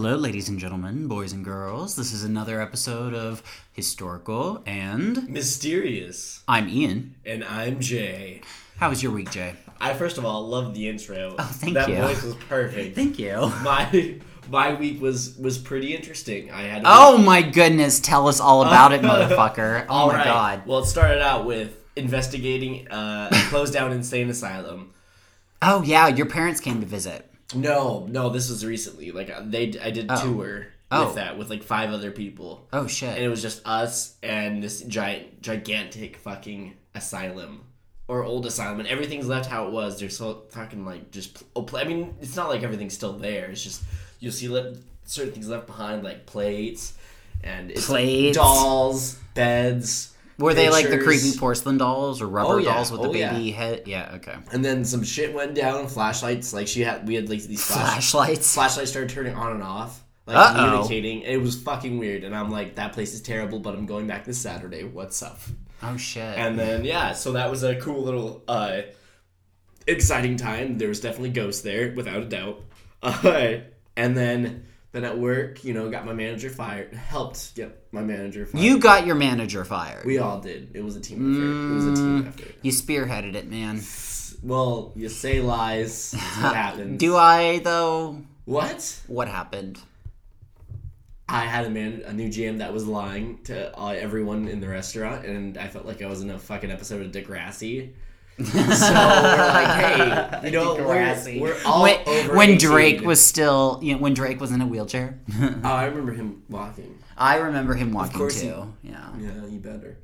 Hello, ladies and gentlemen, boys and girls. This is another episode of Historical, and Mysterious. I'm Ian. And I'm Jay. How was your week, Jay? I first of all love the intro. Oh, thank that you. voice was perfect. Thank you. my my week was was pretty interesting. I had Oh my goodness, tell us all about it, motherfucker. Oh All my right. god. Well, it started out with investigating uh, a closed down insane asylum. Oh yeah, your parents came to visit. No, no, this was recently. Like uh, they, I did a Oh. tour Oh. with that with like five other people, Oh shit! and it was just us and this giant, gigantic fucking asylum or old asylum, and everything's left how it was. They're so talking like just. Oh, I mean, it's not like everything's still there. It's just you'll see le- certain things left behind, like plates and it's like Plates. dolls, beds. Were they like the creepy porcelain dolls or rubber Oh, yeah. dolls with the Oh, yeah. baby head? Yeah, okay. And then some shit went down. Flashlights, like she had, we had like these flash, Flashlights. flashlights started turning on and off, like Uh-oh. communicating. It was fucking weird, and I'm like, that place is terrible, but I'm going back this Saturday. What's up? Oh shit. And then yeah, so that was a cool little uh, exciting time. There was definitely ghosts there, without a doubt. Uh, and then then at work, you know, got my manager fired. Helped get my manager fired. you got your manager fired. we all did. It was a team effort. It was a team Mm. effort. you spearheaded it, man. Well, you say lies. What happened. Do I though? what? What happened? I had a man, a new GM that was lying to uh, everyone in the restaurant, and I felt like I was in a fucking episode of Degrassi. so we're like, hey, you know, we're, we're all when, over when 18. Drake was still, you know, when Drake was in a wheelchair. Oh, I remember him walking. I remember him walking course he- too. yeah. Yeah, you better.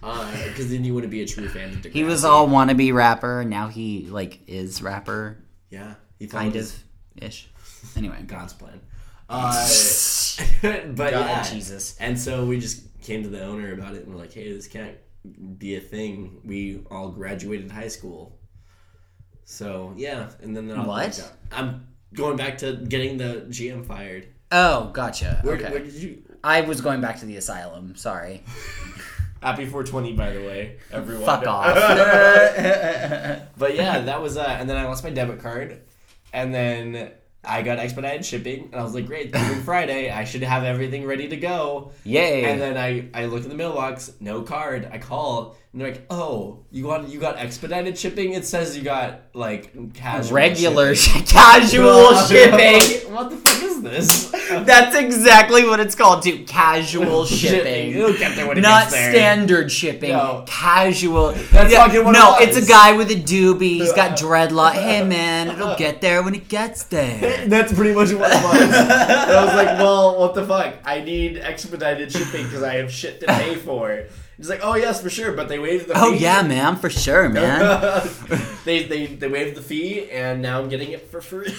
Because then you wouldn't be a true fan of Degrassi. He was all wannabe rapper. Now he like is rapper, yeah, he kind of ish. Anyway, God's plan. Uh, but God, yeah, Jesus. And so we just came to the owner about it and we're like, hey, this can't be a thing. We all graduated high school. So yeah, and then all What? I'm going back to getting the GM fired. Oh, gotcha. Where, okay. where did you? I was going back to the asylum. Sorry. Happy 420, by the way, everyone. Fuck off. But yeah, that was uh, and then I lost my debit card, and then I got expedited shipping, and I was like, great, coming Friday, I should have everything ready to go. Yay. And then I, I look in the mailbox, no card. I call, and they're like, "Oh, you got you got expedited shipping? It says you got like casual Regular shipping." casual shipping. what the fuck is this? That's exactly what it's called too. Casual shipping. It'll get there when it Not gets there. standard shipping. No. Casual. That's fucking what it No, was. it's a guy with a doobie. He's got dreadlock. Hey man, it'll get there when it gets there. That's pretty much what it was. and I was like, well, what the fuck? I need expedited shipping because I have shit to pay for. He's like, oh yes, for sure, but they waived the oh, fee. Oh yeah, man, for sure, man. they, they they waived the fee, and now I'm getting it for free.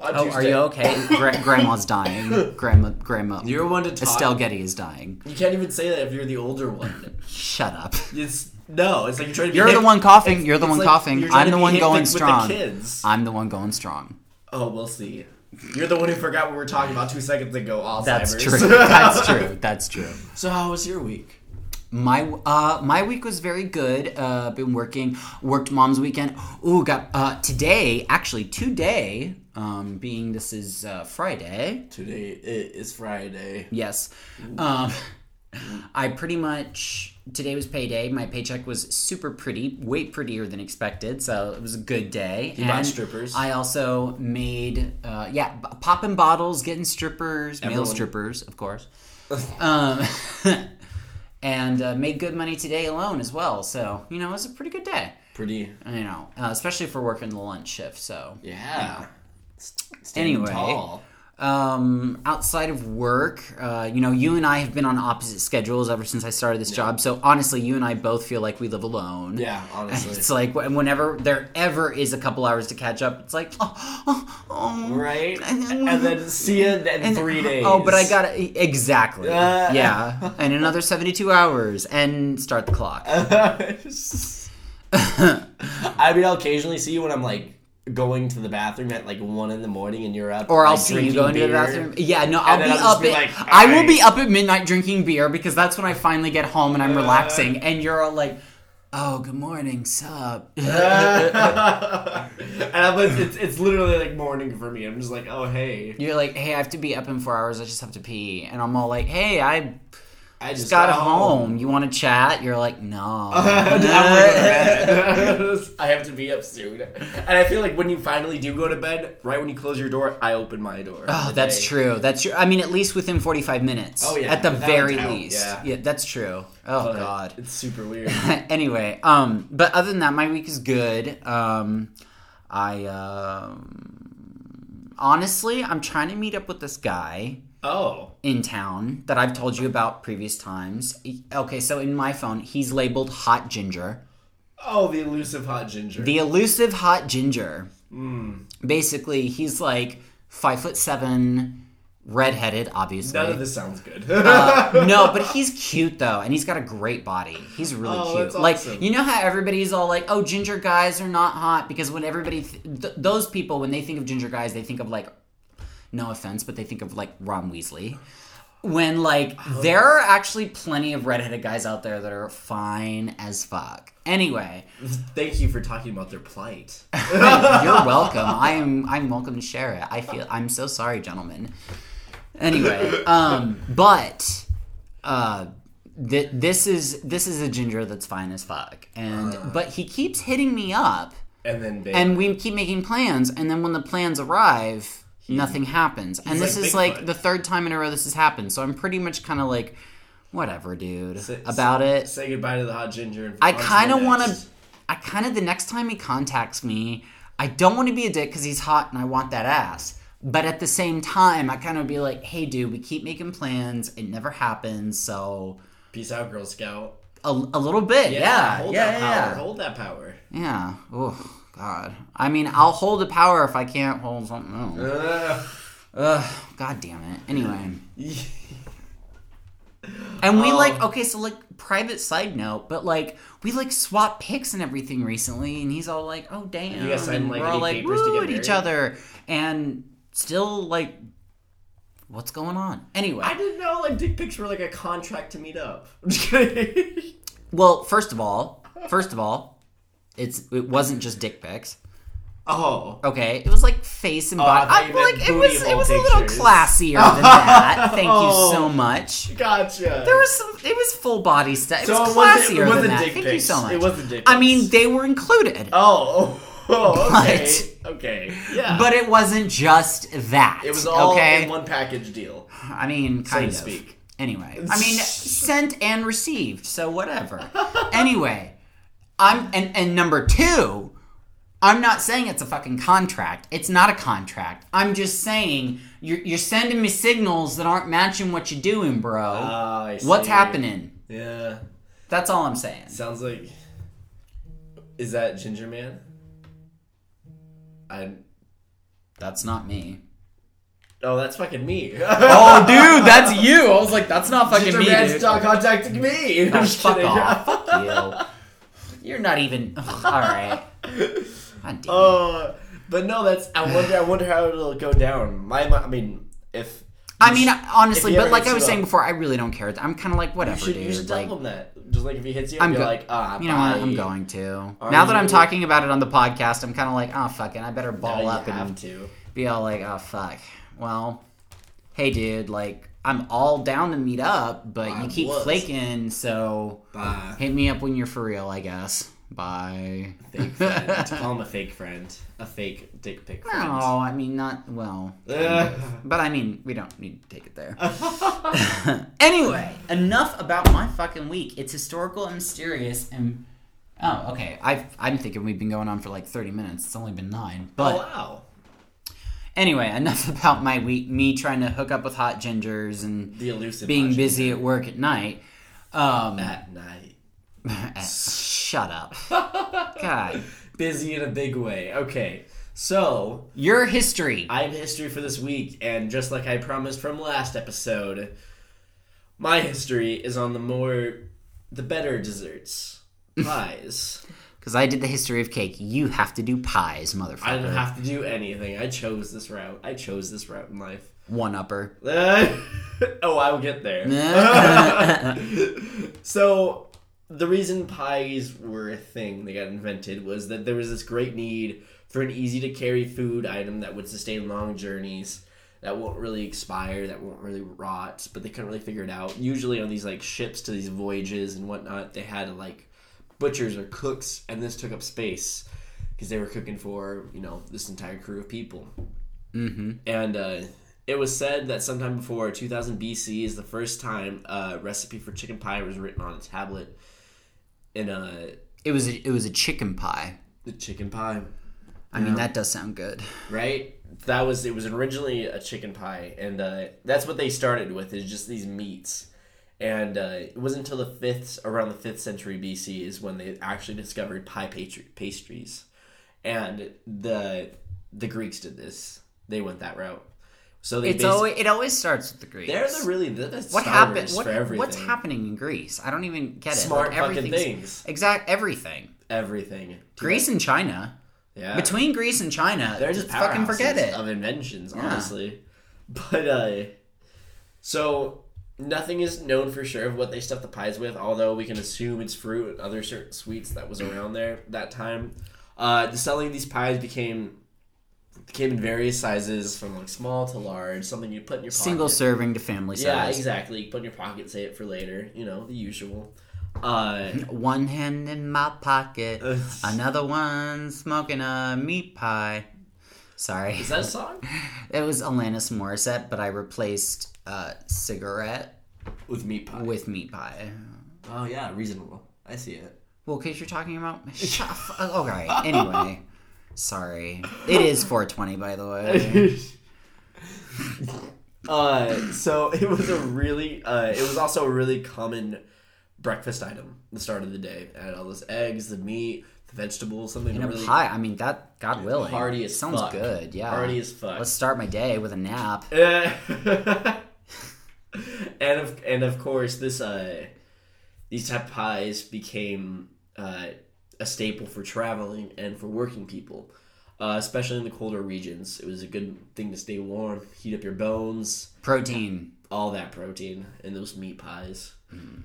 On Oh, are you okay? Gra- grandma's dying. Grandma, grandma. You're one to talk. Estelle Getty is dying. You can't even say that if you're the older one. Shut up. It's no. It's like you're trying to. Be You're hip- the one coughing. it's- You're the one like coughing. I'm the one going strong. The kids. I'm the one going strong. Oh, we'll see. You're the one who forgot what we were talking about two seconds ago. Alzheimer's. That's true. That's true. That's true. So how was your week? My uh my week was very good. Uh been working worked mom's weekend. Ooh, got uh today, actually today, um being this is uh Friday. Today it is Friday. Yes. Um I pretty much today was payday. My paycheck was super pretty, way prettier than expected, so it was a good day. You bought strippers? I also made uh yeah, popping bottles, getting strippers, male strippers, of course. um and uh, made good money today alone as well. So, you know, it was a pretty good day. Pretty. You know, uh, especially for working the lunch shift. So, Yeah. Standing Anyway. tall. um, outside of work, uh, you know, you and I have been on opposite schedules ever since I started this job. So, honestly, you and I both feel like we live alone. Yeah, honestly. It's like whenever there ever is a couple hours to catch up, it's like, oh, oh, oh. right? And then see you in And- three days. Oh, but I got exactly. Uh. yeah, and another seventy-two hours, and start the clock. I mean, I'll occasionally see you when I'm like going to the bathroom at like one in the morning, and you're up. Or I'll like, see you going to the bathroom. Yeah, no, I'll be I'll up be at. like, I will be up at midnight drinking beer because that's when I finally get home and I'm Uh. relaxing. And you're all like, oh, good morning, sup. and I'm like, it's, it's literally like morning for me. I'm just like, oh hey, You're like, hey, I have to be up in four hours. I just have to pee. And I'm all like, hey, I I just just got home. You want to chat? You're like, no. I'm gonna go to bed. I have to be up soon, and I feel like when you finally do go to bed, right when you close your door, I open my door. Oh, that's day. true. That's true. I mean, at least within 45 minutes. Oh, yeah, At the very least. yeah. that's true. Oh, But God. it's super weird. anyway, um, but other than that, my week is good. Um, I um, honestly, I'm trying to meet up with this guy Oh, in town that I've told you about previous times. Okay, so in my phone, he's labeled Hot Ginger, oh, the elusive hot ginger. the elusive Hot Ginger. Hmm. Basically, he's like five foot seven, redheaded, obviously. None of this sounds good. Uh, no, but he's cute though, and he's got a great body. He's really Oh, cute. Like you know how everybody's all like, "Oh, ginger guys are not hot," because when everybody, th- th- those people, when they think of ginger guys, they think of like, no offense, but they think of like Ron Weasley. When like there are actually plenty of redheaded guys out there that are fine as fuck. Anyway, Thank you for talking about their plight. you're welcome. I am I'm welcome to share it. I feel I'm so sorry, gentlemen. Anyway, um, but uh, th- this is this is a ginger that's fine as fuck, and but he keeps hitting me up, And then they, and we keep making plans, and then when the plans arrive, nothing happens, and this like is like the third time in a row this has happened. So I'm pretty much kind of like, whatever, dude, Say- about it. say goodbye to the hot ginger. And I on to the kind of want to. I kind of the next time he contacts me, I don't want to be a dick because he's hot and I want that ass. But at the same time, I kind of be like, "Hey, dude, we keep making plans. It never happens. So Peace out, Girl Scout. a, a little bit, yeah, yeah, hold yeah, that yeah, power. Hold that power. yeah. Oh God. I mean, I'll hold the power if I can't hold something else. Uh, Ugh, God damn it. Anyway. And we Oh. like okay, so like private side note, but like we like swap pics and everything recently, and he's all like, "Oh damn!" You guys signed, and like, we're all like woo at each other, and still like, what's going on? Anyway, I didn't know like dick pics were like a contract to meet up. I'm just kidding. well, first of all, first of all, it's it wasn't just dick pics. oh. Okay, it was like face and Oh, body. thought I, you like it was it was a little classier than that. Thank Oh. you so oh, much. Gotcha. There was some. It was full body stuff. It So was it wasn't- classier it wasn't than that. Thank you so much. It wasn't dick I mean, they were included, Oh. Oh, okay. But- okay. Yeah. but it wasn't just that. it was all okay. in one package deal. I mean, so kind to of. speak. Anyway, I mean, sent and received, so whatever. anyway, I'm and and number two. I'm not saying it's a fucking contract. It's not a contract. I'm just saying you're, you're sending me signals that aren't matching what you're doing, bro. Ah, I What's happening? Yeah. That's all I'm saying. Sounds like. Is that Ginger Man? I. That's not me. Oh, that's fucking me. Oh, dude, that's you. I was like, that's not fucking Ginger me, Man's dude. not contacting me. Oh, I'm Oh, just fuck kidding. off. Fuck you. You're not even. Ugh, all right. God damn. Uh, but no, that's. I wonder. I wonder how it'll go down. My, my I mean, if. I mean, honestly, but like I was saying up- before, I really don't care. I'm kind of like You whatever, should, dude. you should tell him that. Just like if he hits you, I'm go- like, ah, you know what? I'm going to. Are now that I'm you- talking about it on the podcast, I'm kind of like, oh fuck it, I better ball you up and to. be all like, oh fuck. Well, hey, dude, like I'm all down to meet up, but I you keep was. flaking, so Bye. hit me up when you're for real, I guess. Bye. Fake friend. Call him a fake friend. A fake dick pic friend. No, I mean not well. Ugh. But I mean, we don't need to take it there. anyway, enough about my fucking week. It's historical and mysterious and Oh, okay. I I'm thinking we've been going on for like 30 minutes. It's only been 9. But oh wow. Anyway, enough about my week me trying to hook up with hot gingers and The elusive. being busy at work at night. Um at night. shut up. God. Busy in a big way. Okay. So Your history. I have history for this week, and just like I promised from last episode, my history is on the more, the better desserts, pies. Cuz I did the history of cake. You have to do pies, motherfucker. I didn't have to do anything. I chose this route. I chose this route in life. one upper. oh, I will get there. so, the reason pies were a thing they got invented was that there was this great need for an easy to carry food item that would sustain long journeys that won't really expire that won't really rot but they couldn't really figure it out usually on these like ships to these voyages and whatnot they had to like butchers or cooks and this took up space because they were cooking for you know this entire crew of people Mm-hmm. and uh, it was said that sometime before 2000 BC is the first time a recipe for chicken pie was written on a tablet in a It was a, it was a chicken pie. the chicken pie, I mean, that does sound good. right? That was it was originally a chicken pie, and uh, that's what they started with is just these meats. And uh, it wasn't until the fifth, around the fifth century BC, is when they actually discovered pie pastries, and the the Greeks did this. They went that route. So they It's basi- always it always starts with the Greeks. they're the really the, the what happened? What, what's happening in Greece? I don't even get it. Smart like, fucking things. Exact everything. Everything. Greece and China. yeah. Between Greece and China, they're just fucking forget it. of inventions, Yeah. honestly. But uh, so nothing is known for sure of what they stuffed the pies with, although we can assume it's fruit and other certain sweets that was around there that time. Uh, the selling these pies became came in various sizes, from like small to large. Something you put in your pocket. Single serving to family size. Yeah, exactly. Put in your pocket, say it for later. You know the usual. Uh, One hand in my pocket, another one smoking a meat pie. Sorry. is that a song It was Alanis Morissette, but I replaced uh, cigarette with meat pie? with meat pie. oh yeah, reasonable. I see it. Well, because you're talking about. Shut f- okay. Anyway, sorry. It is 420, by the way. uh, so it was a really, uh, it was also a really common breakfast item. The start of the day, it had all those eggs, the meat, vegetables, something In a really pie. I mean, that. God willing. Hearty as Sounds fuck. good. Yeah. Hearty as fuck. Let's start my day with a nap. and of and of course, this uh, these type of pies became uh, a staple for traveling and for working people, uh, especially in the colder regions. It was a good thing to stay warm, heat up your bones, Protein. all that protein in those meat pies.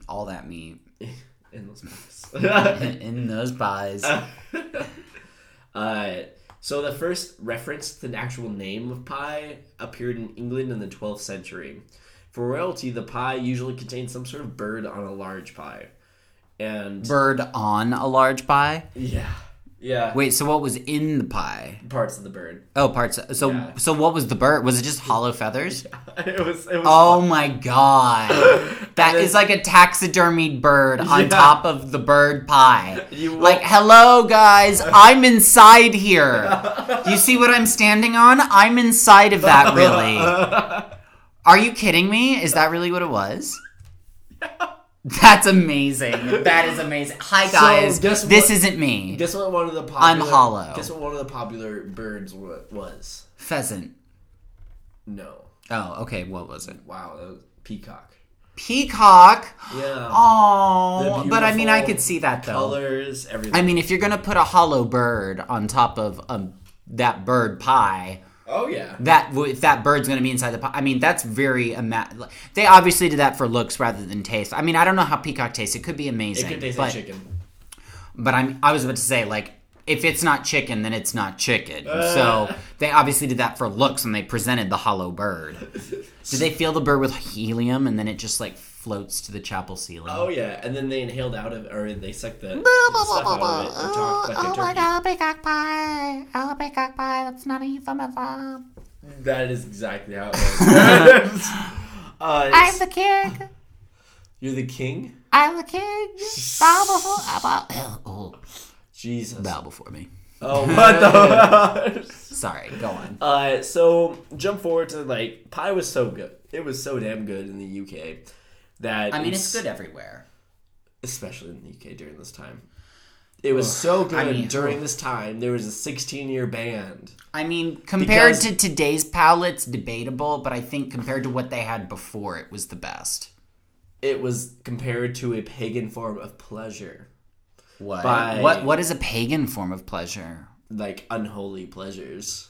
All that meat. in those pies. in those pies. uh, so the first reference to the actual name of pie appeared in England in the 12th century. For royalty, the pie usually contained some sort of bird on a large pie. And Bird on a large pie. yeah, yeah, Wait, so what was in the pie? parts of the bird. Oh, parts. So, Yeah. so what was the bird? Was it just hollow feathers? it was. It was. Oh my god, that is then- like a taxidermied bird on Yeah. top of the bird pie. Like, hello guys, I'm inside here. You see what I'm standing on? I'm inside of that. Really? Are you kidding me? Is that really what it was? That's amazing. That is amazing. Hi guys, guess what, this isn't me. Guess what? One of the popular. I'm hollow. Guess what? One of the popular birds was. Pheasant. No. Oh, okay. What was it? Wow. That was peacock. Peacock. Yeah. Oh, but I mean, I could see that though. Colors. Everything. I mean, if you're gonna put a hollow bird on top of um, that bird pie, oh yeah. that if that bird's gonna be inside the pot. I mean, that's very ima- They obviously did that for looks rather than taste. I mean, I don't know how peacock tastes. It could be amazing. It could taste but like chicken. but I'm I was about to say like. If it's not chicken, then it's not chicken. Uh. So they obviously did that for looks and they presented the hollow bird. Did they fill the bird with helium and then it just like floats to the chapel ceiling? Oh yeah, and then they inhaled out of, or they sucked the, the stuff out of it, or talked like a turkey. god, peacock pie! Oh, peacock pie! That's not a euphemism. That is exactly how it was. uh, I'm the king. you're the king. I'm the king. Bow before. Bow, oh, Jesus. bow before me. Oh what the? Sorry, go on. uh, so jump forward to like pie was so good. It was so damn good in the UK that I mean, it's good everywhere. especially in the UK during this time. It was so good I mean, during this time. There was a 16 year ban. I mean, compared Because- to today's palates, debatable, but I think compared to what they had before, it was the best. It was compared to a pagan form of pleasure, What? By- What? What is a pagan form of pleasure? like unholy pleasures,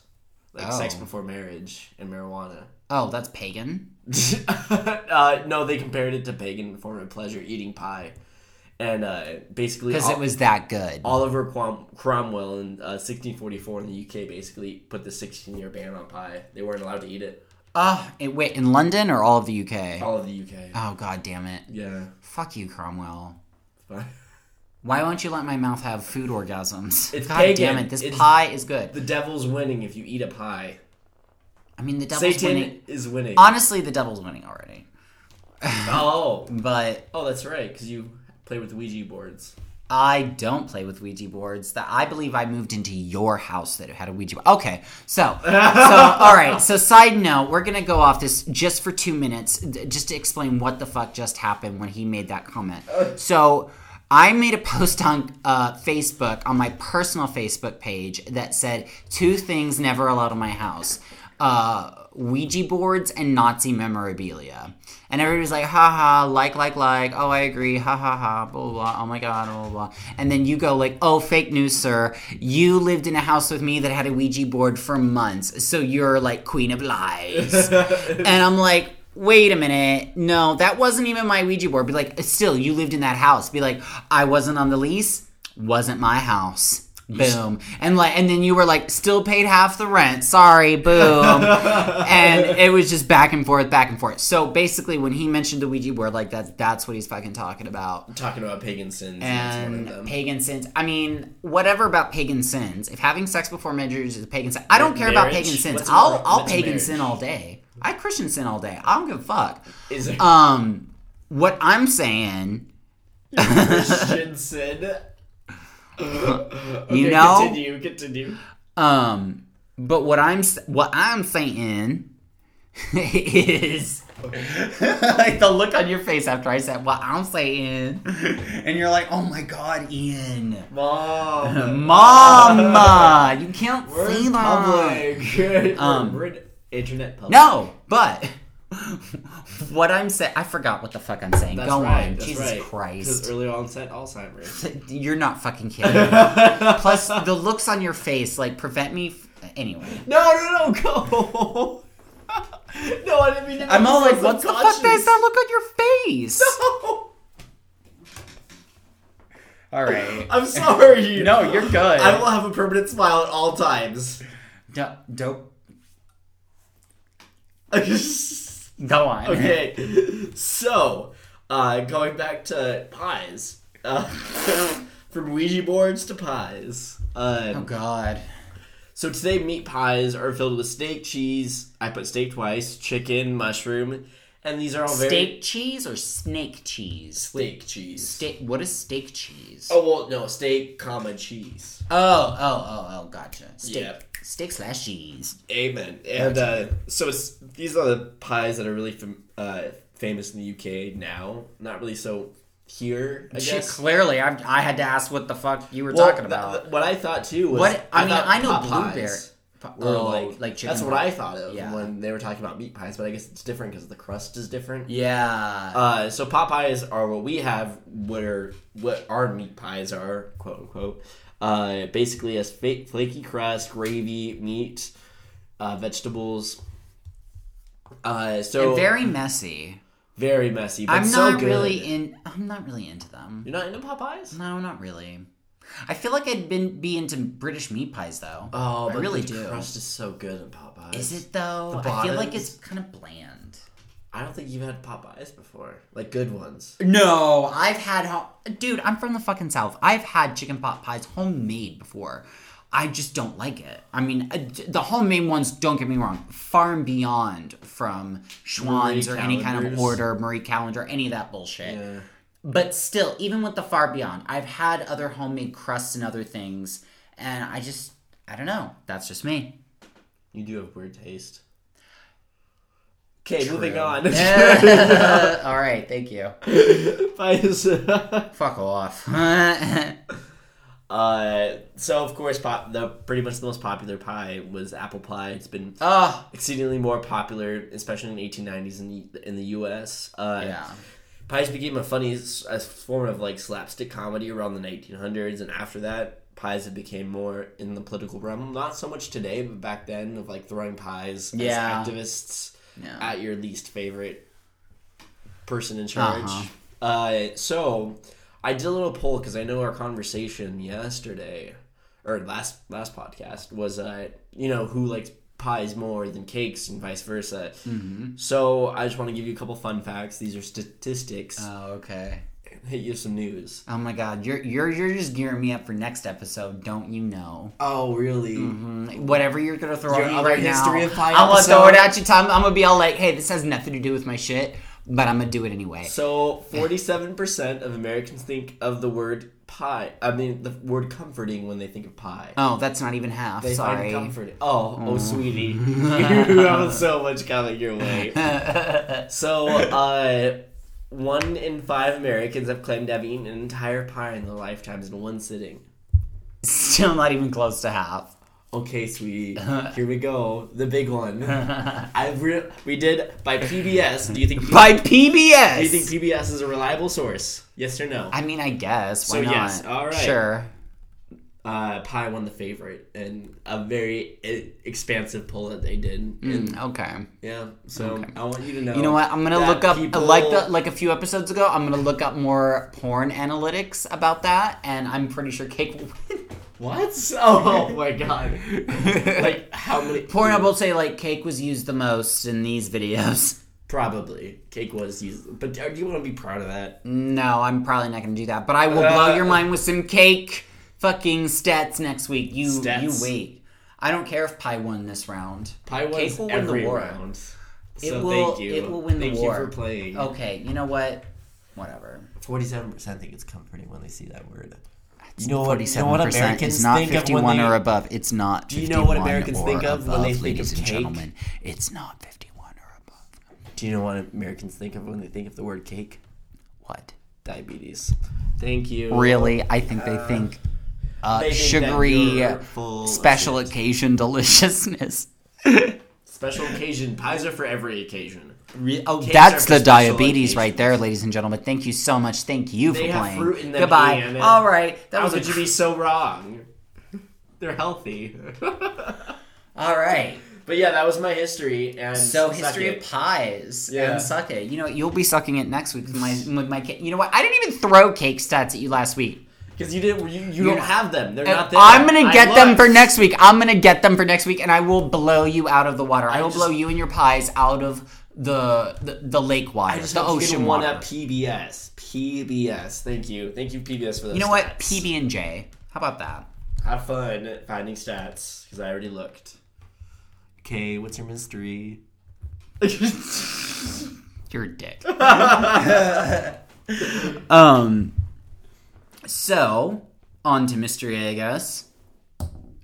like Oh. sex before marriage and marijuana. Oh, that's pagan. uh, no, they compared it to pagan form of pleasure, eating pie, and uh, basically Because it was that good. Oliver Crom- Cromwell in uh, 1644 in the UK basically put the 16 year ban on pie. They weren't allowed to eat it. Oh, wait, in London or all of the UK? All of the UK. Oh, god damn it. Yeah. Fuck you, Cromwell. Why won't you let my mouth have food orgasms? It's God pagan. damn it, this It's- pie is good. The devil's winning if you eat a pie. I mean, the devil's Satan winning. is winning. Honestly, the devil's winning already. oh. But Oh, that's right, because you play with Ouija boards. I don't play with Ouija boards. That I believe I moved into your house that had a Ouija board. Okay, so so all right. So side note, we're gonna go off this just for two minutes, d- just to explain what the fuck just happened when he made that comment. So. I made a post on uh, Facebook on my personal Facebook page that said two things never allowed in my house: uh, Ouija boards and Nazi memorabilia. And everybody's like, ha ha, like, like, like, oh, I agree, ha ha ha, blah, blah, oh my god, blah, blah, blah. And then you go, like, oh, fake news, sir. You lived in a house with me that had a Ouija board for months, so you're like queen of lies. and I'm like, wait a minute, no, that wasn't even my Ouija board. Be like, still, you lived in that house. Be like, I wasn't on the lease, wasn't my house. Boom. And like and then you were like still paid half the rent. Sorry, boom. and it was just back and forth, back and forth. So basically when he mentioned the Ouija board like that that's what he's fucking talking about. talking about pagan sins. And, that's one of them. pagan sins. I mean, whatever about pagan sins. If having sex before marriage is a pagan sin, I don't care about pagan sins. What's I'll I'll pagan marriage? sin all day. I Christian sin all day. I don't give a fuck. Is it Um, what I'm saying, Christian sin? Okay, You know? Continue, continue. um, but what I'm what I'm saying is like the look on your face after I said what I'm saying, and you're like, oh my god, Ian, Mom. Mama, you can't We're say in that. public. Um, we're, we're in internet public. No, but what I'm saying, I forgot what the fuck I'm saying. That's Go right. on, Jesus right. Because Christ. early onset Alzheimer's. You're not fucking kidding. Plus, the looks on your face like prevent me. F- anyway, No, no, no, go. no, I didn't mean to. I'm all like, what the fuck does that look on your face? No. All right. I'm sorry. No, you're good. I will have a permanent smile at all times. Do- dope. Go on. okay, so uh, going back to pies, uh, from Ouija boards to pies. Oh Um, God. so today, meat pies are filled with steak, cheese. I put steak twice, chicken, mushroom, and these are all very Steak cheese or snake cheese? steak cheese. Steak. What is steak cheese? Oh well, no steak, comma cheese. Oh, oh, oh, oh, gotcha. Steak, Yeah. Steak slash cheese. Amen. And uh, so it's these are the pies that are really fam- uh, famous in the UK now. Not really so here, I Shit, guess. clearly, I, I had to ask what the fuck you were Well, talking about. th- what I thought too was What- I mean, I know blueberry- were oh, like like chicken that's what. I thought of Yeah. when they were talking about meat pies, but I guess it's different because the crust is different. yeah. Uh, so pot pies are what we have, what are what our meat pies are, quote unquote. Uh, basically, fa- flaky crust, gravy, meat, uh, vegetables. Uh, so and very messy. very messy, but I'm so not good. really in. I'm not really into them. You're not into pot pies? No, not really. I feel like I'd been be into British meat pies though. Oh, I but really the do. crust is so good in pot pies. Is it though? I feel like it's kind of bland. I don't think you've had pot pies before, like good ones. No, I've had ho- dude. I'm from the fucking south. I've had chicken pot pies homemade before. I just don't like it. I mean, uh, the homemade ones. Don't get me wrong, far and beyond from Schwan's or any kind of order, Marie Callender, any of that bullshit. Yeah. But still, even with the far beyond, I've had other homemade crusts and other things, and I just, I don't know. That's just me. You do have weird taste. Okay, moving on. All right, thank you. Pies. Fuck off. uh, so of course, pop, the pretty much the most popular pie was apple pie. It's been oh, exceedingly more popular, especially in the 1890s in the, in the U.S. Uh, yeah. Pies became a funny a form of like slapstick comedy around the 1900s, and after that, pies have became more in the political realm. Not so much today, but back then, of like throwing pies Yeah. as activists Yeah. at your least favorite person in charge. Uh-huh. Uh, so, I did a little poll because I know our conversation yesterday or last last podcast was uh you know who likes pies more than cakes and vice versa. Mm-hmm. So I just want to give you a couple fun facts. These are statistics. Oh, okay. Hit you some news. Oh my God, you're you're you're just gearing me up for next episode, don't you know? Oh really? Mm, Whatever you're gonna throw Your at me right history now, of pie I'm gonna throw it at you. Tom, I'm gonna be all like, "Hey, this has nothing to do with my shit," but I'm gonna do it anyway. So forty-seven percent of Americans think of the word pie. I mean the word comforting when they think of pie. Oh, that's not even half. They Sorry. find comfort. Oh, oh, sweetie, you have so much coming your way. So, uh, one in five Americans have claimed to have eaten an entire pie in their lifetimes in one sitting. Still not even close to half. Okay, sweetie, here we go, the big one. I re- we did by PBS. Do you think By PBS. Do you think PBS is a reliable source? Yes or no? I mean, I guess. Why So, not? yes, all right. Sure. Uh, pie won the favorite and a very expansive poll that they did. And, Mm, okay. yeah, so I want you to know. You know what? I'm gonna look up people- like the like a few episodes ago. I'm gonna look up more porn analytics about that, and I'm pretty sure Cake will win. What? Oh my god! like how many? Porn will say like Cake was used the most in these videos. Probably cake was used, but do you want to be proud of that? No, I'm probably not gonna do that. But I will Uh, blow your mind with some cake fucking stats next week. You Stats? you wait. I don't care if Pie won this round. Pie wins Cake will win the every war. round. It So will- thank you. it will win the thank war. you for playing. Okay, you know what? Whatever. Forty-seven percent think it's comforting when they see that word. You know what- you know Forty-seven what percent Americans is not think of when fifty-one they- or above. It's not. Do you know what Americans think of when they think of ladies and cake? gentlemen? It's not fifty-one or above. Do you know what Americans think of when they think of the word cake? What? Diabetes. Thank you. Really? I think think uh, They think Uh, that sugary, special occasion deliciousness. Special occasion. Pies are for every occasion. Re- oh, that's the diabetes occasions. right there, ladies and gentlemen. Thank you so much. Thank you They for playing. fruit in them, Goodbye. All right, that How was a you be so wrong? They're healthy. all right. but yeah, that was my history. And So history it. of pies Yeah. and suck it. You know you'll be sucking it next week with my with my cake. You know what? I didn't even throw cake stats at you last week. Because you didn't, you, you don't have them. They're And not there. I'm gonna I get them looked. for next week. I'm gonna get them for next week, and I will blow you out of the water. I, I will just- blow you and your pies out of the the, the lake water, I just the hope you ocean one water. at PBS. PBS. Thank you. Thank you, PBS, for those. you know what? PB and J. How about that? Have fun finding stats because I already looked. Okay, what's your mystery? You're a dick. um. So on to mystery, I guess.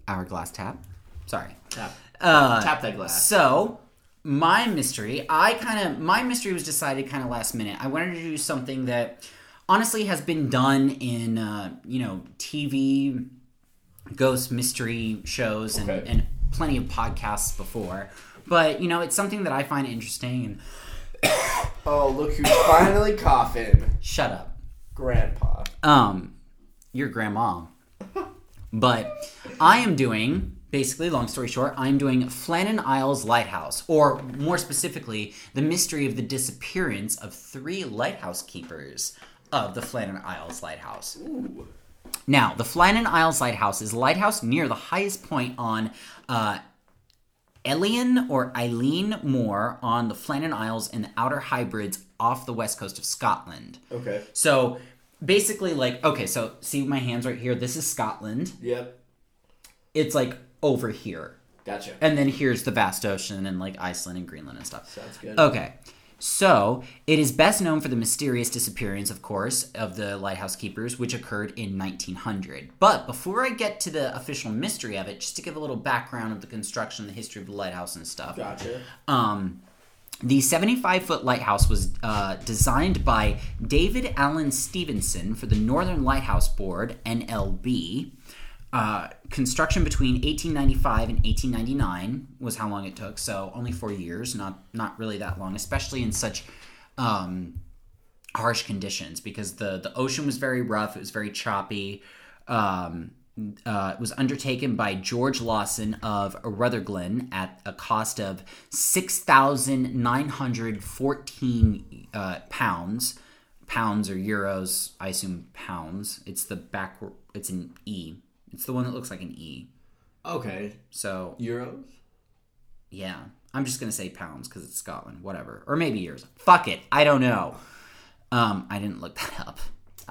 Hourglass tap. Sorry. Tap, Uh, tap that glass. So, my mystery, I kind of my mystery was decided kind of last minute. I wanted to do something that honestly has been done in uh, you know TV ghost mystery shows and, Okay. and plenty of podcasts before. But you know, it's something that I find interesting. And Oh, look who's finally coughing. shut up. Grandpa. Um, your grandma. But I am doing, basically, long story short, I'm doing Flannan Isles Lighthouse, or more specifically, the mystery of the disappearance of three lighthouse keepers of the Flannan Isles Lighthouse. Ooh. Now, the Flannan Isles Lighthouse is a lighthouse near the highest point on uh, Elian or Eileen Moor on the Flannan Isles in the Outer Hebrides off the west coast of Scotland. Okay. So basically, like, okay, so see my hands right here. This is Scotland. Yep. It's like over here. Gotcha. And then here's the vast ocean and like Iceland and Greenland and stuff. Sounds good. Okay. So, it is best known for the mysterious disappearance, of course, of the lighthouse keepers, which occurred in 1900. But before I get to the official mystery of it, just to give a little background of the construction, the history of the lighthouse and stuff. Gotcha. Um, the 75 foot lighthouse was uh, designed by David Alan Stevenson for the Northern Lighthouse Board, NLB. Uh, construction between 1895 and 1899 was how long it took, so only four years, not not really that long, especially in such um, harsh conditions because the the ocean was very rough, it was very choppy. Um, uh, it was undertaken by George Lawson of Rutherglen at a cost of six thousand nine hundred fourteen uh, pounds pounds or euros. I assume pounds. It's the back. It's an E. It's the one that looks like an E. Okay. So Euros? yeah, I'm just gonna say pounds because it's Scotland. Whatever, or maybe euros. Fuck it. I don't know. Um, I didn't look that up.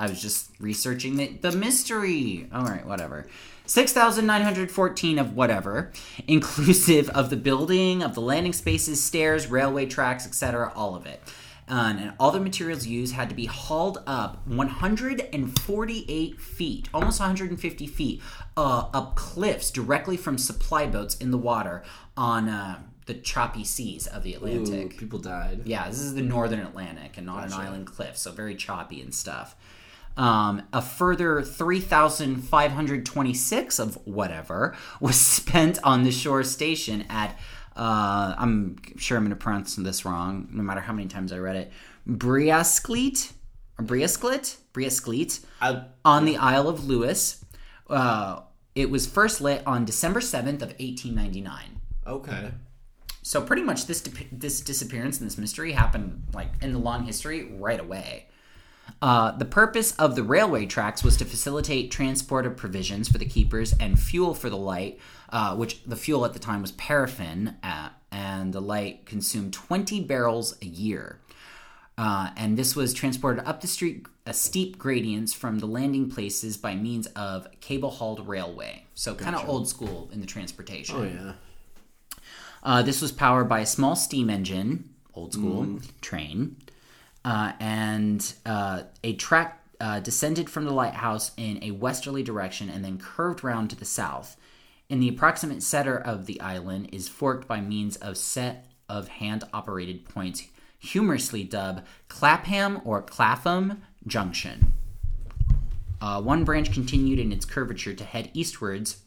I was just researching the, the mystery. All right, whatever. 6,914 of whatever, inclusive of the building, of the landing spaces, stairs, railway tracks, etc., all of it. Um, and all the materials used had to be hauled up 148 feet, almost 150 feet, uh, up cliffs directly from supply boats in the water on uh, the choppy seas of the Ooh, Atlantic. people died. Yeah, this is the northern Atlantic and not an island cliff, so very choppy and stuff. Um, a further 3,526 of whatever was spent on the shore station at, uh, I'm sure I'm going to pronounce this wrong, no matter how many times I read it, Briascleet, or Briasclet, Briascleet, I, on the Isle of Lewis. Uh, it was first lit on December 7th of 1899. okay. So pretty much this dip- this disappearance and this mystery happened like in the long history right away. Uh, the purpose of the railway tracks was to facilitate transport of provisions for the keepers and fuel for the light, uh, which the fuel at the time was paraffin, uh, and the light consumed 20 barrels a year. Uh, and this was transported up the street, uh, steep gradients from the landing places by means of cable hauled railway. So kind of old school in the transportation. Oh yeah. Uh, this was powered by a small steam engine, old school train, uh, and uh, a track uh, descended from the lighthouse in a westerly direction and then curved round to the south. In the approximate center of the island is forked by means of set of hand operated points, humorously dubbed Clapham or Clapham Junction. Uh, one branch continued in its curvature to head eastwards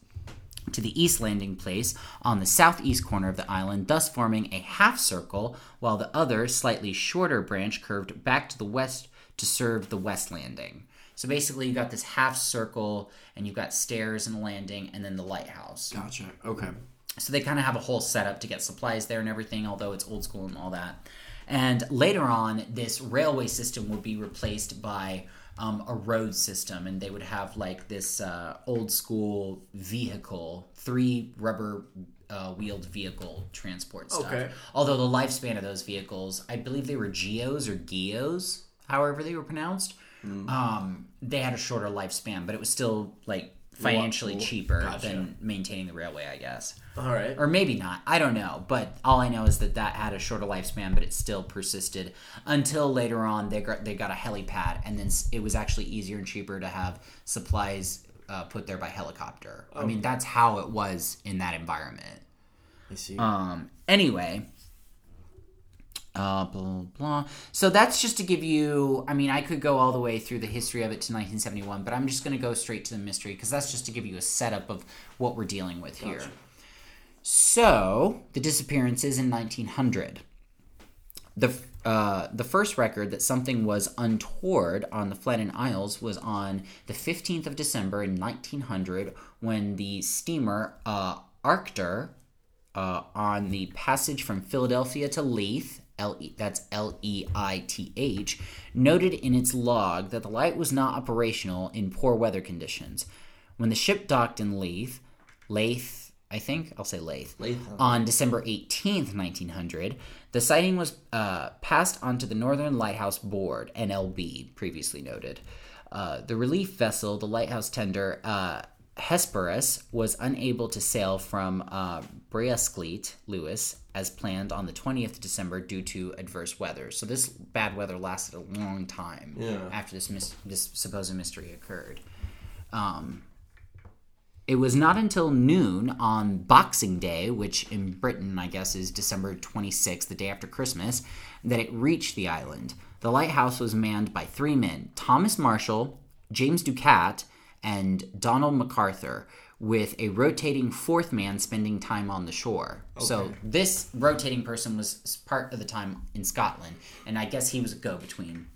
to the east landing place on the southeast corner of the island, thus forming a half circle, while the other, slightly shorter branch curved back to the west to serve the west landing. So basically, you got this half circle, and you've got stairs and a landing, and then the lighthouse. Gotcha. Okay. So they kind of have a whole setup to get supplies there and everything, although it's old school and all that. And later on, this railway system will be replaced by um, a road system, and they would have like this uh, old school vehicle, three rubber uh, wheeled vehicle transport stuff. Okay. Although the lifespan of those vehicles, I believe they were Geos or Geos, however they were pronounced. Um, they had a shorter lifespan, but it was still like financially Wa- cheaper gotcha. than maintaining the railway, I guess. All right. Or maybe not. I don't know. But all I know is that that had a shorter lifespan, but it still persisted until later on they got they got a helipad, and then it was actually easier and cheaper to have supplies uh, put there by helicopter. I mean, that's how it was in that environment. I see. Um. Anyway. Uh, blah, blah. So that's just to give you. I mean, I could go all the way through the history of it to 1971, but I'm just going to go straight to the mystery because that's just to give you a setup of what we're dealing with here. So the disappearances in 1900. The uh, the first record that something was untoward on the Flannan Isles was on the 15th of December in 1900 when the steamer uh, Archtor uh, on the passage from Philadelphia to Leith, L E that's L E I T H, noted in its log that the light was not operational in poor weather conditions. When the ship docked in Leith, Leith, I think I'll say Leith, Leith, on December 18th, 1900, the sighting was uh, passed on to the Northern Lighthouse Board, NLB, previously noted. Uh, the relief vessel, the lighthouse tender uh, Hesperus, was unable to sail from uh, Briascleet, Lewis, as planned on the 20th of December due to adverse weather. So this bad weather lasted a long time Yeah. after this, mis- this supposed mystery occurred. Um, it was not until noon on Boxing Day, which in Britain, I guess, is December 26th, the day after Christmas, that it reached the island. The lighthouse was manned by three men Thomas Marshall, James Ducat, and Donald MacArthur, with a rotating fourth man spending time on the shore. So this rotating person was part of the time in Scotland, and I guess he was a go between.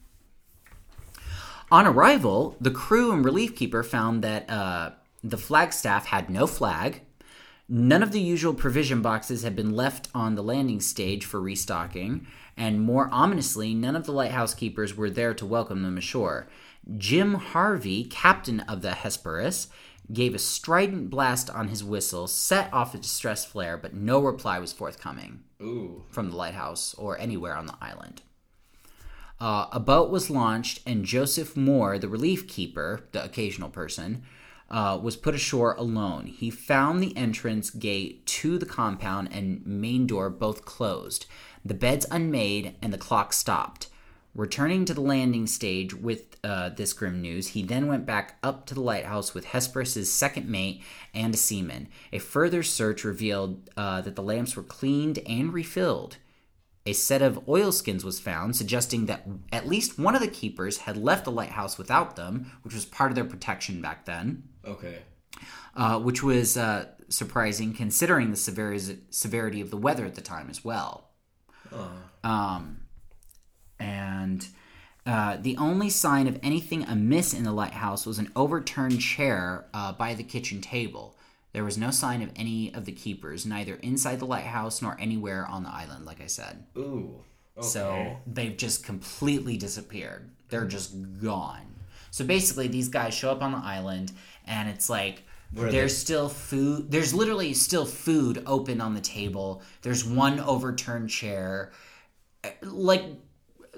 On arrival, the crew and relief keeper found that uh, the flagstaff had no flag, None of the usual provision boxes had been left on the landing stage for restocking, and more ominously, none of the lighthouse keepers were there to welcome them ashore. Jim Harvey, captain of the Hesperus, gave a strident blast on his whistle, set off a distress flare, but no reply was forthcoming Ooh. from the lighthouse or anywhere on the island. Uh, a boat was launched, and Joseph Moore, the relief keeper, the occasional person, uh, was put ashore alone. He found the entrance gate to the compound and main door both closed, the beds unmade, and the clock stopped. Returning to the landing stage with uh, this grim news, he then went back up to the lighthouse with Hesperus's second mate and a seaman. A further search revealed uh, that the lamps were cleaned and refilled. A set of oilskins was found, suggesting that at least one of the keepers had left the lighthouse without them, which was part of their protection back then, Okay. uh, which was uh, surprising considering the severity, severity of the weather at the time as well. Um, and uh, the only sign of anything amiss in the lighthouse was an overturned chair uh, by the kitchen table. There was no sign of any of the keepers, neither inside the lighthouse nor anywhere on the island, like I said. Ooh. Okay. So they've just completely disappeared. They're just gone. So basically, these guys show up on the island, and it's like there's they? still food. There's literally still food open on the table. There's one overturned chair. Uh, Like,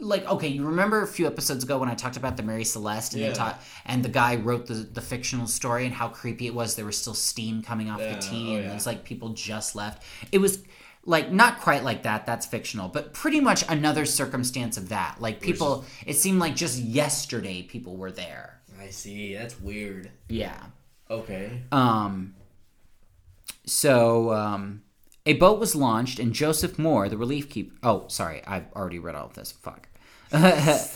like okay, you remember a few episodes ago when I talked about the Mary Celeste, and Yeah. they taught, and the guy wrote the the fictional story and how creepy it was. There was still steam coming off Yeah, the tea, oh, and yeah. it's like people just left. It was like not quite like that that's fictional but pretty much another circumstance of that like people it seemed like just yesterday people were there I see. That's weird. yeah Okay. um so um a boat was launched and joseph moore the relief keeper oh sorry i've already read all of this fuck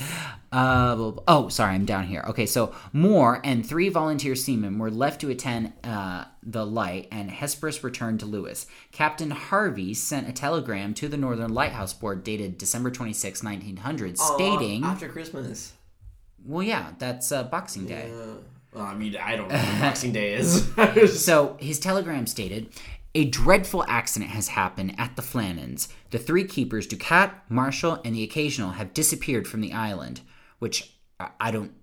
uh, oh, sorry, I'm down here. Okay, so Moore and three volunteer seamen were left to attend uh, the light, and Hesperus returned to Lewis. Captain Harvey sent a telegram to the Northern Lighthouse Board dated December 26, 1900, stating, after Christmas. "Well, yeah, that's uh, Boxing Day." Uh, well, I mean, I don't know what Boxing Day is. So his telegram stated, "A dreadful accident has happened at the Flannans. The three keepers, Ducat, Marshall, and the Occasional, have disappeared from the island." Which I- don't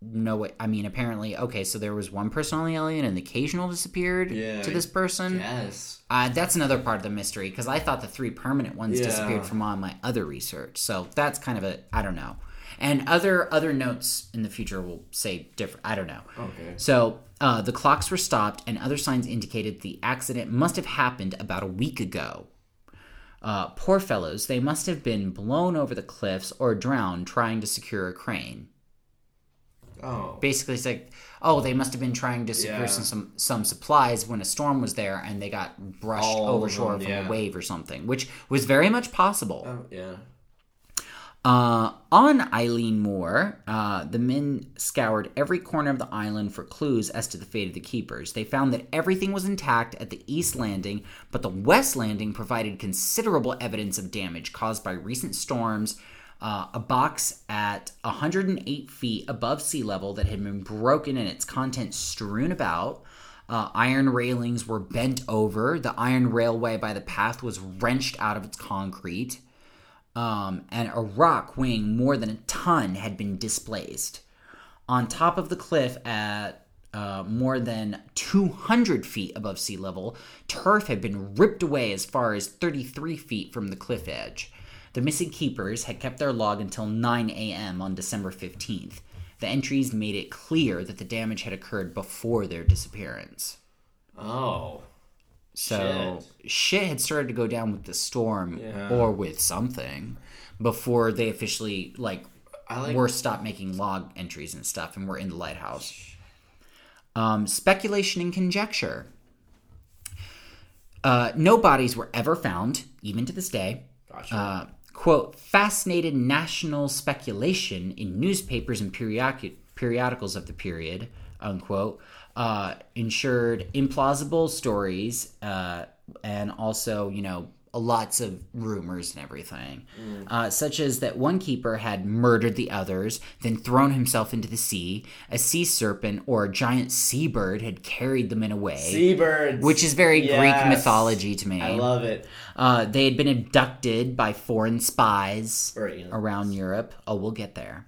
know what I mean. Apparently, okay, so there was one person on the island, and the Occasional disappeared Yeah, to this person. yes. Uh, that's another part of the mystery because I thought the three permanent ones Yeah. disappeared from all my other research. So that's kind of a I don't know. And other other notes in the future will say different. I don't know. Okay. So uh, the clocks were stopped, and other signs indicated the accident must have happened about a week ago. Uh, poor fellows, they must have been blown over the cliffs or drowned trying to secure a crane. Oh. Basically, it's like, oh, they must have been trying to secure Yeah. some, some some supplies when a storm was there, and they got brushed All over shore them, from yeah. a wave or something, which was very much possible. Oh, yeah. Uh, on Eilean Mòr, uh, the men scoured every corner of the island for clues as to the fate of the keepers. They found that everything was intact at the east landing, but the west landing provided considerable evidence of damage caused by recent storms. Uh, a box at 108 feet above sea level that had been broken and its contents strewn about. Uh, iron railings were bent over. The iron railway by the path was wrenched out of its concrete um, and a rock weighing more than a ton had been displaced. On top of the cliff at uh, more than 200 feet above sea level, turf had been ripped away as far as 33 feet from the cliff edge. The missing keepers had kept their log until 9 a.m. on December 15th. The entries made it clear that the damage had occurred before their disappearance. Oh. So shit. had started to go down with the storm Yeah. or with something before they officially like, I like- were stopped making log entries and stuff and were in the lighthouse. Um, speculation and conjecture. Uh, no bodies were ever found, even to this day. Gotcha. Uh, quote, fascinated national speculation in newspapers and periodic- periodicals of the period, unquote, uh, ensured implausible stories uh, and also, you know, lots of rumors and everything, uh, such as that one keeper had murdered the others, then thrown himself into the sea. A sea serpent or a giant seabird had carried the men away, Seabirds. which is very Greek mythology to me. I love it. uh, they had been abducted by foreign spies Or, you know. around Europe. Oh, we'll get there.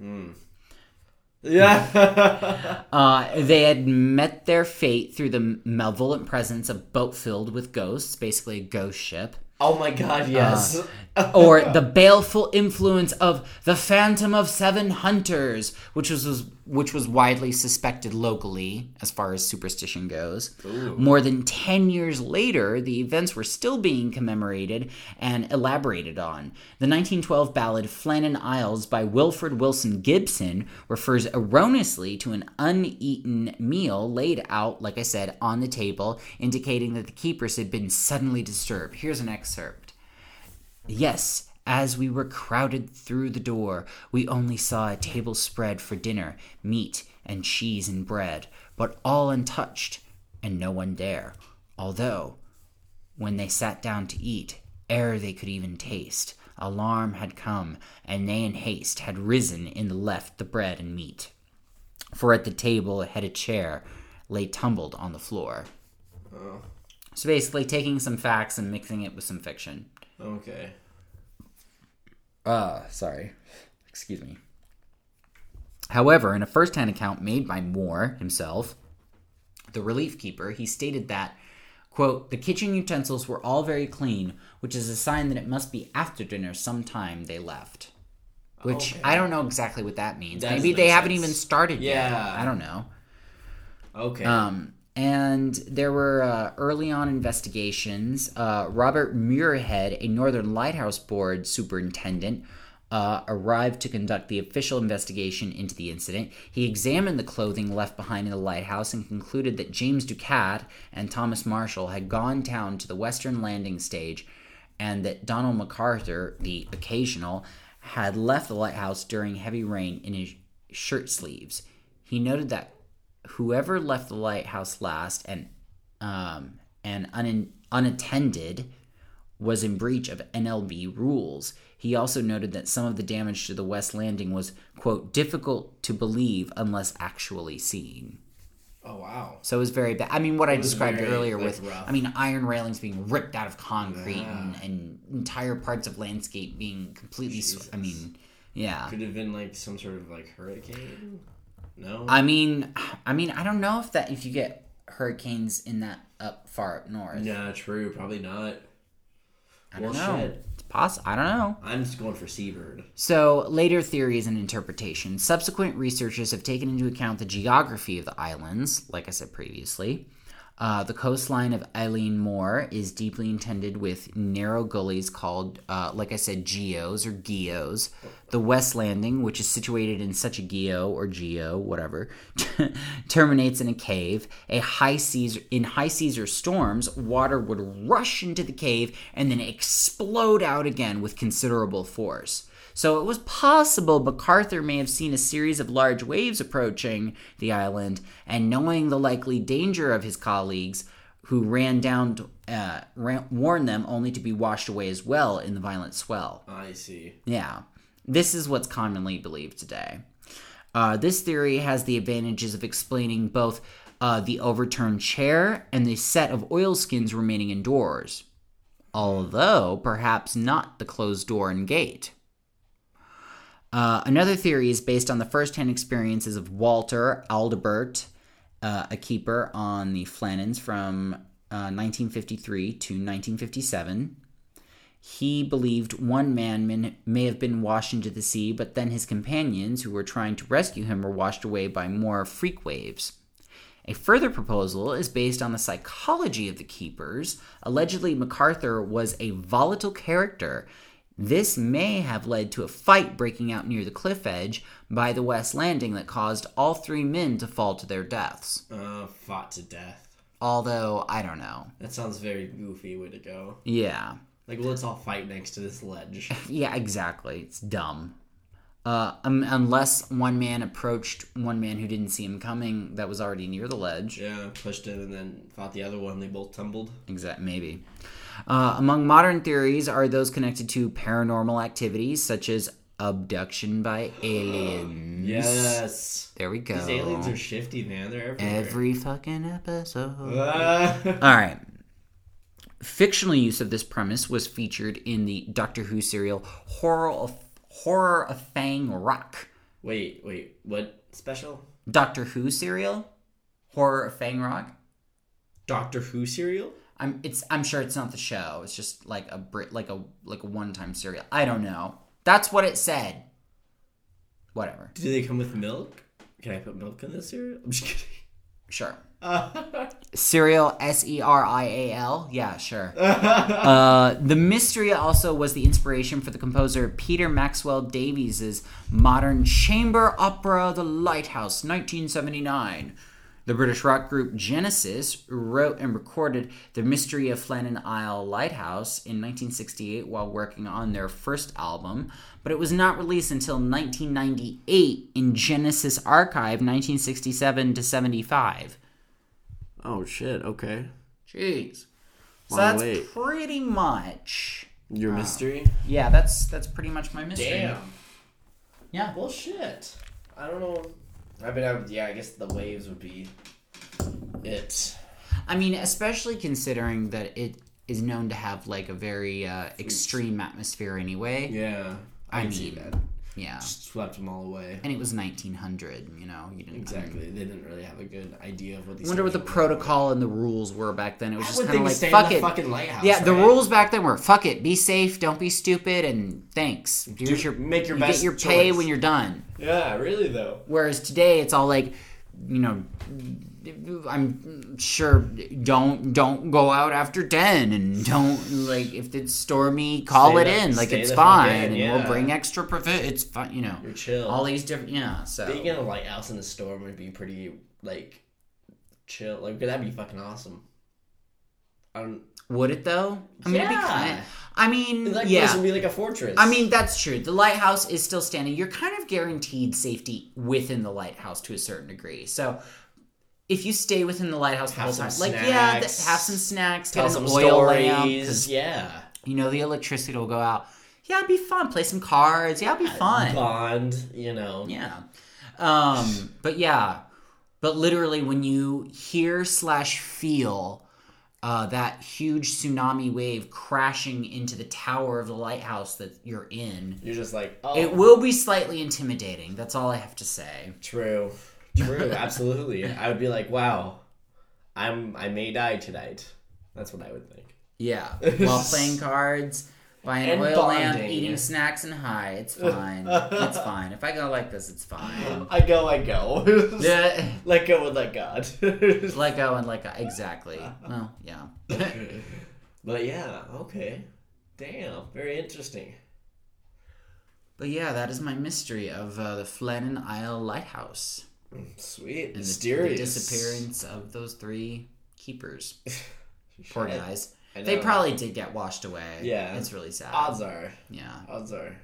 Yeah. Uh, they had met their fate through the malevolent presence of boat filled with ghosts, basically a ghost ship, oh my god, yes. or the baleful influence of the Phantom of Seven Hunters, which was, was which was widely suspected locally as far as superstition goes. More than ten years later, the events were still being commemorated and elaborated on. The 1912 ballad "Flannan Isles" by Wilfred Wilson Gibson refers erroneously to an uneaten meal laid out, like I said, on the table, indicating that the keepers had been suddenly disturbed. Here's an excerpt. Yes, as we were crowded through the door, we only saw a table spread for dinner, meat and cheese and bread, but all untouched, and no one there. Although, when they sat down to eat, ere they could even taste, alarm had come, and they in haste had risen and left the bread and meat. For at the table had a chair lay tumbled on the floor. Oh. So basically, taking some facts and mixing it with some fiction. Okay. Uh, sorry. Excuse me. However, in a first hand account made by Moore himself, the relief keeper, he stated that, quote, the kitchen utensils were all very clean, which is a sign that it must be after dinner sometime they left. Which Okay. I don't know exactly what that means. That Maybe they make haven't even started yet. Yeah. I don't know. Okay. Um, and there were uh, early on investigations. Uh, Robert Muirhead, a Northern Lighthouse Board superintendent, uh, arrived to conduct the official investigation into the incident. He examined the clothing left behind in the lighthouse and concluded that James Ducat and Thomas Marshall had gone down to the western landing stage and that Donald MacArthur, the occasional, had left the lighthouse during heavy rain in his shirt sleeves. He noted that whoever left the lighthouse last and um, and un- unattended was in breach of NLB rules. He also noted that some of the damage to the west landing was quote difficult to believe unless actually seen. oh wow. So it was very bad. I mean, what I described very, earlier like, with, rough. I mean, iron railings being ripped out of concrete and, and entire parts of landscape being completely. Sw- I mean, yeah. Could have been like some sort of like hurricane. No. I mean, I mean, I don't know if that if you get hurricanes in that up far up north. yeah, true. Probably not. I don't know. shit. It's possible. I don't know. I'm just going for Seabird. So, later theories and interpretations. Subsequent researchers have taken into account the geography of the islands, like I said previously. Uh, the coastline of Eilean Mòr is deeply intended with narrow gullies called, uh, like I said, geos or geos. The West Landing, which is situated in such a geo or geo, whatever, terminates in a cave. A high seas in high seas or storms, water would rush into the cave and then explode out again with considerable force. So it was possible MacArthur may have seen a series of large waves approaching the island, and knowing the likely danger of his colleagues, who ran down to uh, ran, warned them only to be washed away as well in the violent swell. I see. Yeah, this is what's commonly believed today. Uh, this theory has the advantages of explaining both uh, the overturned chair and the set of oilskins remaining indoors, although perhaps not the closed door and gate. Uh, another theory is based on the first-hand experiences of Walter Aldebert, uh, a keeper on the Flannans from uh, 1953 to 1957. He believed one man may have been washed into the sea, but then his companions, who were trying to rescue him, were washed away by more freak waves. A further proposal is based on the psychology of the keepers. Allegedly, MacArthur was a volatile character. This may have led to a fight breaking out near the cliff edge by the West Landing that caused all three men to fall to their deaths. Uh, fought to death. Although, I don't know. That sounds very goofy way to go. Yeah. Like, well, let's all fight next to this ledge. Yeah, exactly. It's dumb. Uh, um, unless one man approached one man who didn't see him coming that was already near the ledge. yeah, pushed him and then fought the other one. They both tumbled. Exact, maybe. Uh, among modern theories are those connected to paranormal activities such as abduction by aliens. Yes. There we go. These aliens are shifty, man. They're everywhere. Every fucking episode. All right. Fictional use of this premise was featured in the Doctor Who serial Horror of Horror of Fang Rock. wait, wait. What special? Doctor Who serial Horror of Fang Rock. Doctor Who serial? I'm it's I'm sure it's not the show. It's just like a Brit like a like a one time cereal. I don't know. That's what it said. Whatever. Do they come with milk? Can I put milk in this cereal? I'm just kidding. Sure. Uh, Serial S E R I A L. Yeah, sure. uh, the mystery also was the inspiration for the composer Peter Maxwell Davies's modern chamber opera, The Lighthouse, 1979. The British rock group Genesis wrote and recorded The Mystery of Flannan Isle Lighthouse in 1968 while working on their first album, but it was not released until 1998 in Genesis Archive 1967 to 75. oh shit. Okay. Jeez. So that's wait. pretty much Your uh, mystery? yeah, that's that's pretty much my mystery. Damn. Yeah. Well, shit. I don't know. I mean, I would, yeah. I guess the waves would be it. I mean, especially considering that it is known to have like a very uh, extreme atmosphere anyway. Yeah. I see mean, that. Yeah. Swept them all away. And it was 1900, you know. You didn't Exactly. They didn't really have a good idea of what I these. wonder what the stories were. protocol and the rules were back then. It was I just kind of like stay fuck in it. the fucking lighthouse. yeah, the right? rules back then were fuck it, be safe, don't be stupid, and thanks. Here's your make your you best get your pay when you're done. Yeah, really though. Whereas today, it's all like, you know, I'm sure don't don't go out after ten, and don't like if it's stormy, call Stay it the- in, like it's fine, in, and yeah. we'll bring extra profit. It's fine, you know. You're chill. All these different, yeah. So Being in a lighthouse in the storm would be pretty like chill. Like that'd be fucking awesome. I don't. would it though? I mean, it'd be Yeah. kind. I mean, Like yeah. would be like a fortress. I mean, that's true. The lighthouse is still standing. You're kind of guaranteed safety within the lighthouse to a certain degree. So, if you stay within the lighthouse the Have whole time, some like yeah, th- snacks, have some snacks, tell get some oil lamp, Yeah. you know the electricity will go out. Yeah, it'd be fun. Play some cards. Yeah, it'd be fun. Bond. You know. Yeah. Um, but yeah, but literally when you hear slash feel uh, that huge tsunami wave crashing into the tower of the lighthouse that you're in, You're just like, oh, it will be slightly intimidating. That's all I have to say. true, true, absolutely. I would be like, wow, I'm I may die tonight. That's what I would think. Yeah. While playing cards, buying And oil lamp, eating snacks and high. It's fine. it's fine. If I go like this, it's fine. I go, I go. Yeah. let go and let God. Let go and let go. Exactly. Well, yeah. but yeah, okay. Damn, very interesting. But yeah, that is my mystery of uh, the Flannan Isle Lighthouse Sweet, and the, the mysterious disappearance of those three keepers. Poor guys. They probably did get washed away. Yeah. it's really sad. Odds are, Yeah, odds are,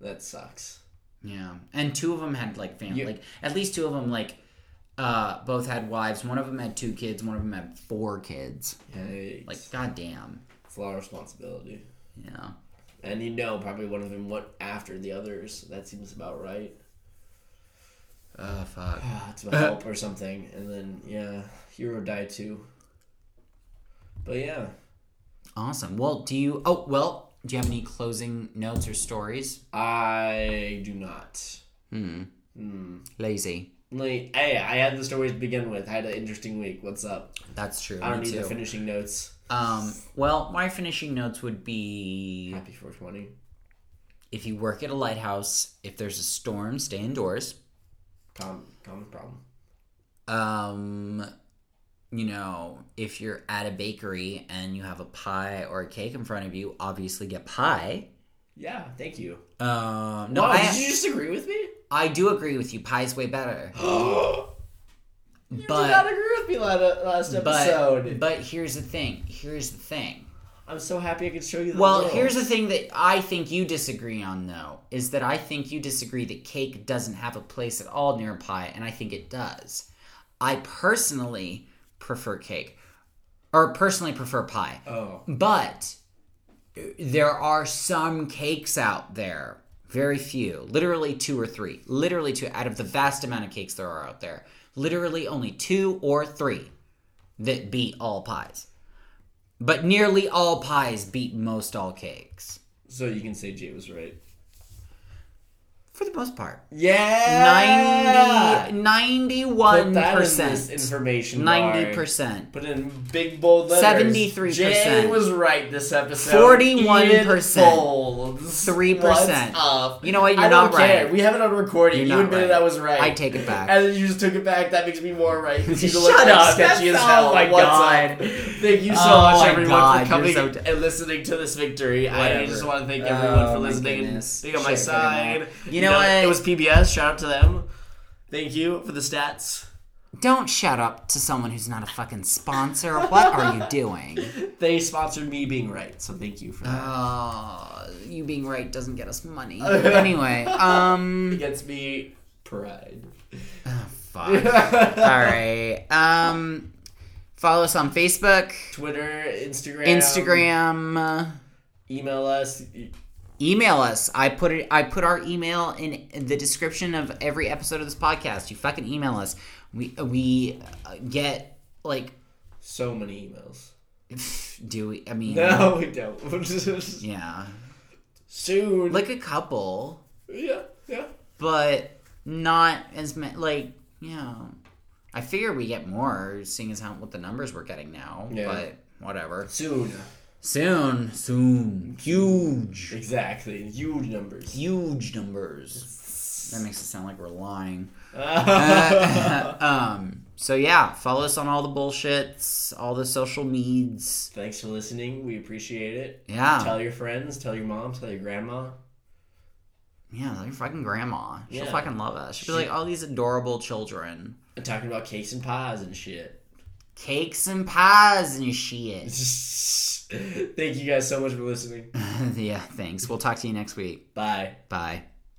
that sucks. yeah. And two of them had like family. You- Like at least two of them like uh, both had wives. One of them had two kids. One of them had four kids. Yikes. Like goddamn. it's a lot of responsibility. Yeah. And you know, probably one of them went after the others. That seems about right. Oh fuck. to help or something, and then yeah, Hero died too. But yeah, Awesome. Well, do you? Oh well. Do you have any closing notes or stories? I do not. Hmm. Hmm. Lazy. Like, hey, I had the stories to begin with. I had an interesting week. What's up? That's true. I don't me need the finishing notes. Um, well, my finishing notes would be Happy 420. if you work at a lighthouse, if there's a storm, stay indoors. Com- common problem. Um, you know, if you're at a bakery and you have a pie or a cake in front of you, obviously get pie. Yeah, thank you. Um, no, wow, I, did you just agree with me? I do agree with you. Pie's way better. You did not agree with me last episode. But but here's the thing. Here's the thing. I'm so happy I could show you the Well, world. here's the thing that I think you disagree on, though, is that I think you disagree that cake doesn't have a place at all near pie, and I think it does. I personally prefer cake. or personally prefer pie. Oh. But there are some cakes out there, very few, literally two or three, literally two out of the vast amount of cakes there are out there, literally only two or three that beat all pies. But nearly all pies beat most all cakes, So you can say Jay was right. For the most part. Yeah. 90, 91%. Put that in this information. bar. 90%. Put in big bold letters. 73%. Jay was right this episode. 41%. In bold. 3%. What's up? You know what? You're I don't not care. right. We have it on recording. You're you admitted right. I was right. I take it back. And then you just took it back. That makes me more right. you Shut look up. Sketchy That's- as hell. oh my What's God. up? Thank you so Oh much, everyone, God, for coming so- and listening to this victory. I just want to thank everyone Oh, for listening and being on my side. You know what? It was PBS. Shout out to them. Thank you for the stats. Don't shout up to someone who's not a fucking sponsor. What are you doing? They sponsored me being right, so thank you for that. Uh, you being right doesn't get us money. Anyway, um, it gets me pride. fuck. All right. Um, follow us on Facebook, Twitter, Instagram, Instagram. Email us. Email us. I put it. I put our email in the description of every episode of this podcast. You fucking email us. We we uh, get like So many emails. do we? I mean, No, we don't. yeah, Soon. like a couple, yeah, yeah. but not as many. Like you know, I figure we get more, seeing as how what the numbers we're getting now. Yeah. But whatever. Soon. Soon, soon, huge, Exactly. Huge numbers. huge numbers. That makes it sound like we're lying. Uh, um. So yeah, follow us on all the bullshits, all the social meds. Thanks for listening. We appreciate it. Yeah, Tell your friends, tell your mom, tell your grandma. yeah, tell your fucking grandma. She'll Yeah. fucking love us. She'll be like, all these adorable children, And talking about cakes and pies and shit. Cakes and pies and shit. Thank you guys so much for listening. yeah, thanks. We'll talk to you next week. Bye. Bye.